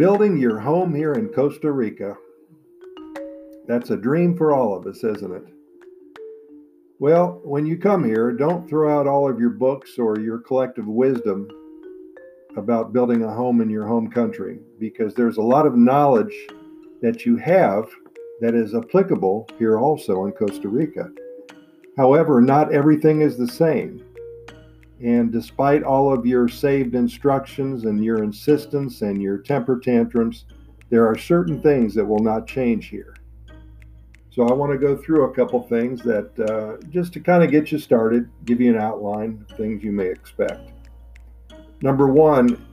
Building your home here in Costa Rica. That's a dream for all of us, isn't it? Well, when you come here, don't throw out all of your books or your collective wisdom about building a home in your home country because there's a lot of knowledge that you have that is applicable here also in Costa Rica. However, not everything is the same. And despite all of your saved instructions and your insistence and your temper tantrums, there are certain things that will not change here. So I want to go through a couple things that uh, just to kind of get you started, give you an outline of things you may expect. Number one,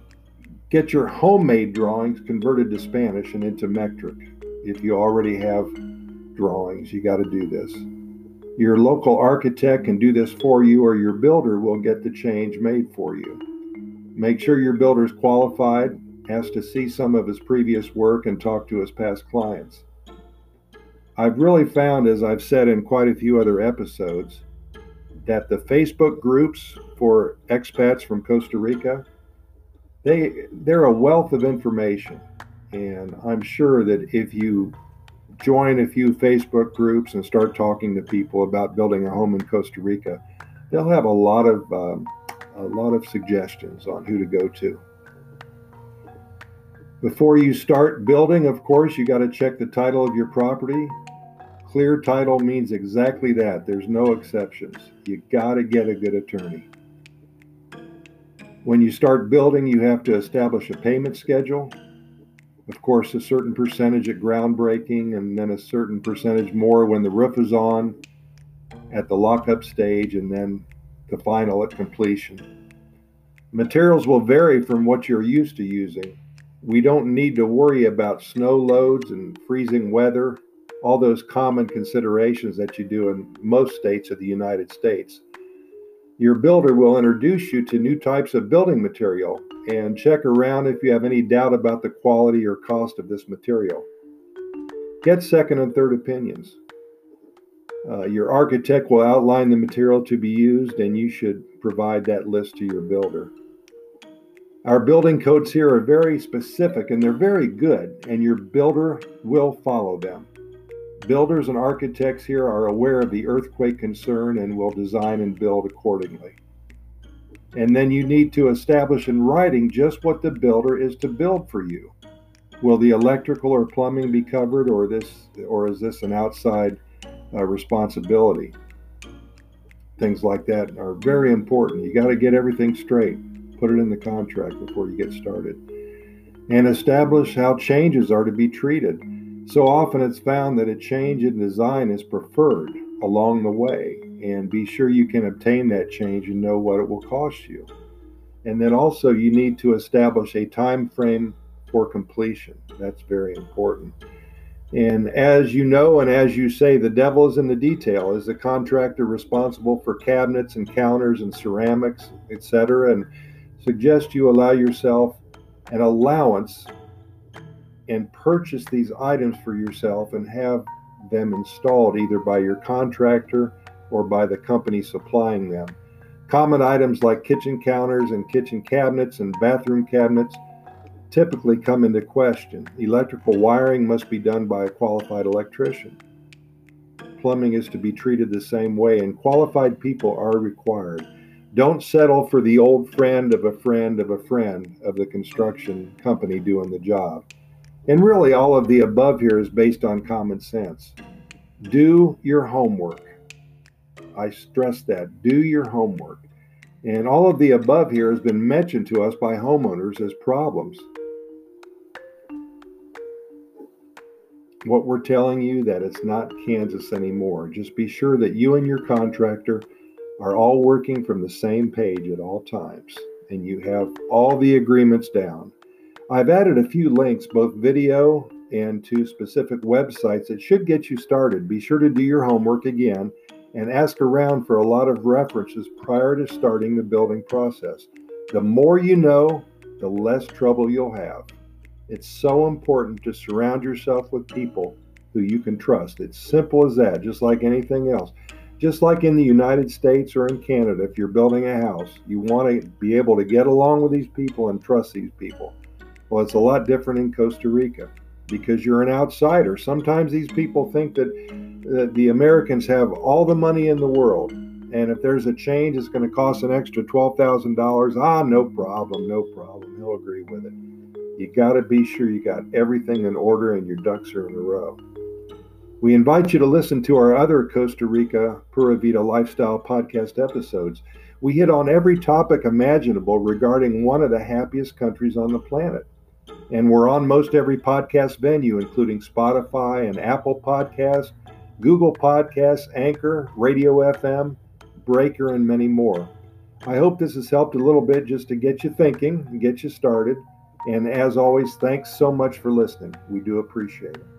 get your homemade drawings converted to Spanish and into metric. If you already have drawings, you got to do this. Your local architect can do this for you, or your builder will get the change made for you. Make sure your builder is qualified, has to see some of his previous work, and talk to his past clients. I've really found, as I've said in quite a few other episodes, that the Facebook groups for expats from Costa Rica, they they're a wealth of information. And I'm sure that if you join a few Facebook groups and start talking to people about building a home in Costa Rica, they'll have a lot of um, a lot of suggestions on who to go to. Before you start building, of course, you got to check the title of your property. Clear title means exactly that. There's no exceptions. You got to get a good attorney. When you start building, you have to establish a payment schedule. Of course, a certain percentage at groundbreaking, and then a certain percentage more when the roof is on at the lockup stage, and then the final at completion. Materials will vary from what you're used to using. We don't need to worry about snow loads and freezing weather, all those common considerations that you do in most states of the United States. Your builder will introduce you to new types of building material and check around if you have any doubt about the quality or cost of this material. Get second and third opinions. Uh, your architect will outline the material to be used, and you should provide that list to your builder. Our building codes here are very specific and they're very good, and your builder will follow them. Builders and architects here are aware of the earthquake concern and will design and build accordingly. And then you need to establish in writing just what the builder is to build for you. Will the electrical or plumbing be covered, or this, or is this an outside uh, responsibility? Things like that are very important. You got to get everything straight. Put it in the contract before you get started, and establish how changes are to be treated. So often it's found that a change in design is preferred along the way and be sure you can obtain that change and know what it will cost you. And then also you need to establish a time frame for completion. That's very important. And as you know, and as you say, the devil is in the detail. Is the contractor responsible for cabinets and counters and ceramics, etc.? And suggest you allow yourself an allowance and purchase these items for yourself and have them installed either by your contractor or by the company supplying them. Common items like kitchen counters and kitchen cabinets and bathroom cabinets typically come into question. Electrical wiring must be done by a qualified electrician. Plumbing is to be treated the same way, and qualified people are required. Don't settle for the old friend of a friend of a friend of the construction company doing the job. And really, all of the above here is based on common sense. Do your homework. I stress that. Do your homework. And all of the above here has been mentioned to us by homeowners as problems. What we're telling you that it's not Kansas anymore. Just be sure that you and your contractor are all working from the same page at all times and you have all the agreements down. I've added a few links, both video and to specific websites that should get you started. Be sure to do your homework again and ask around for a lot of references prior to starting the building process. The more you know, the less trouble you'll have. It's so important to surround yourself with people who you can trust. It's simple as that, just like anything else. Just like in the United States or in Canada, if you're building a house, you want to be able to get along with these people and trust these people. Well, it's a lot different in Costa Rica because you're an outsider. Sometimes these people think that, that the Americans have all the money in the world. And if there's a change, it's going to cost an extra $12,000. Ah, no problem, no problem. He'll agree with it. You got to be sure you got everything in order and your ducks are in a row. We invite you to listen to our other Costa Rica Pura Vida lifestyle podcast episodes. We hit on every topic imaginable regarding one of the happiest countries on the planet. And we're on most every podcast venue, including Spotify and Apple Podcasts, Google Podcasts, Anchor, Radio FM, Breaker, and many more. I hope this has helped a little bit just to get you thinking and get you started. And as always, thanks so much for listening. We do appreciate it.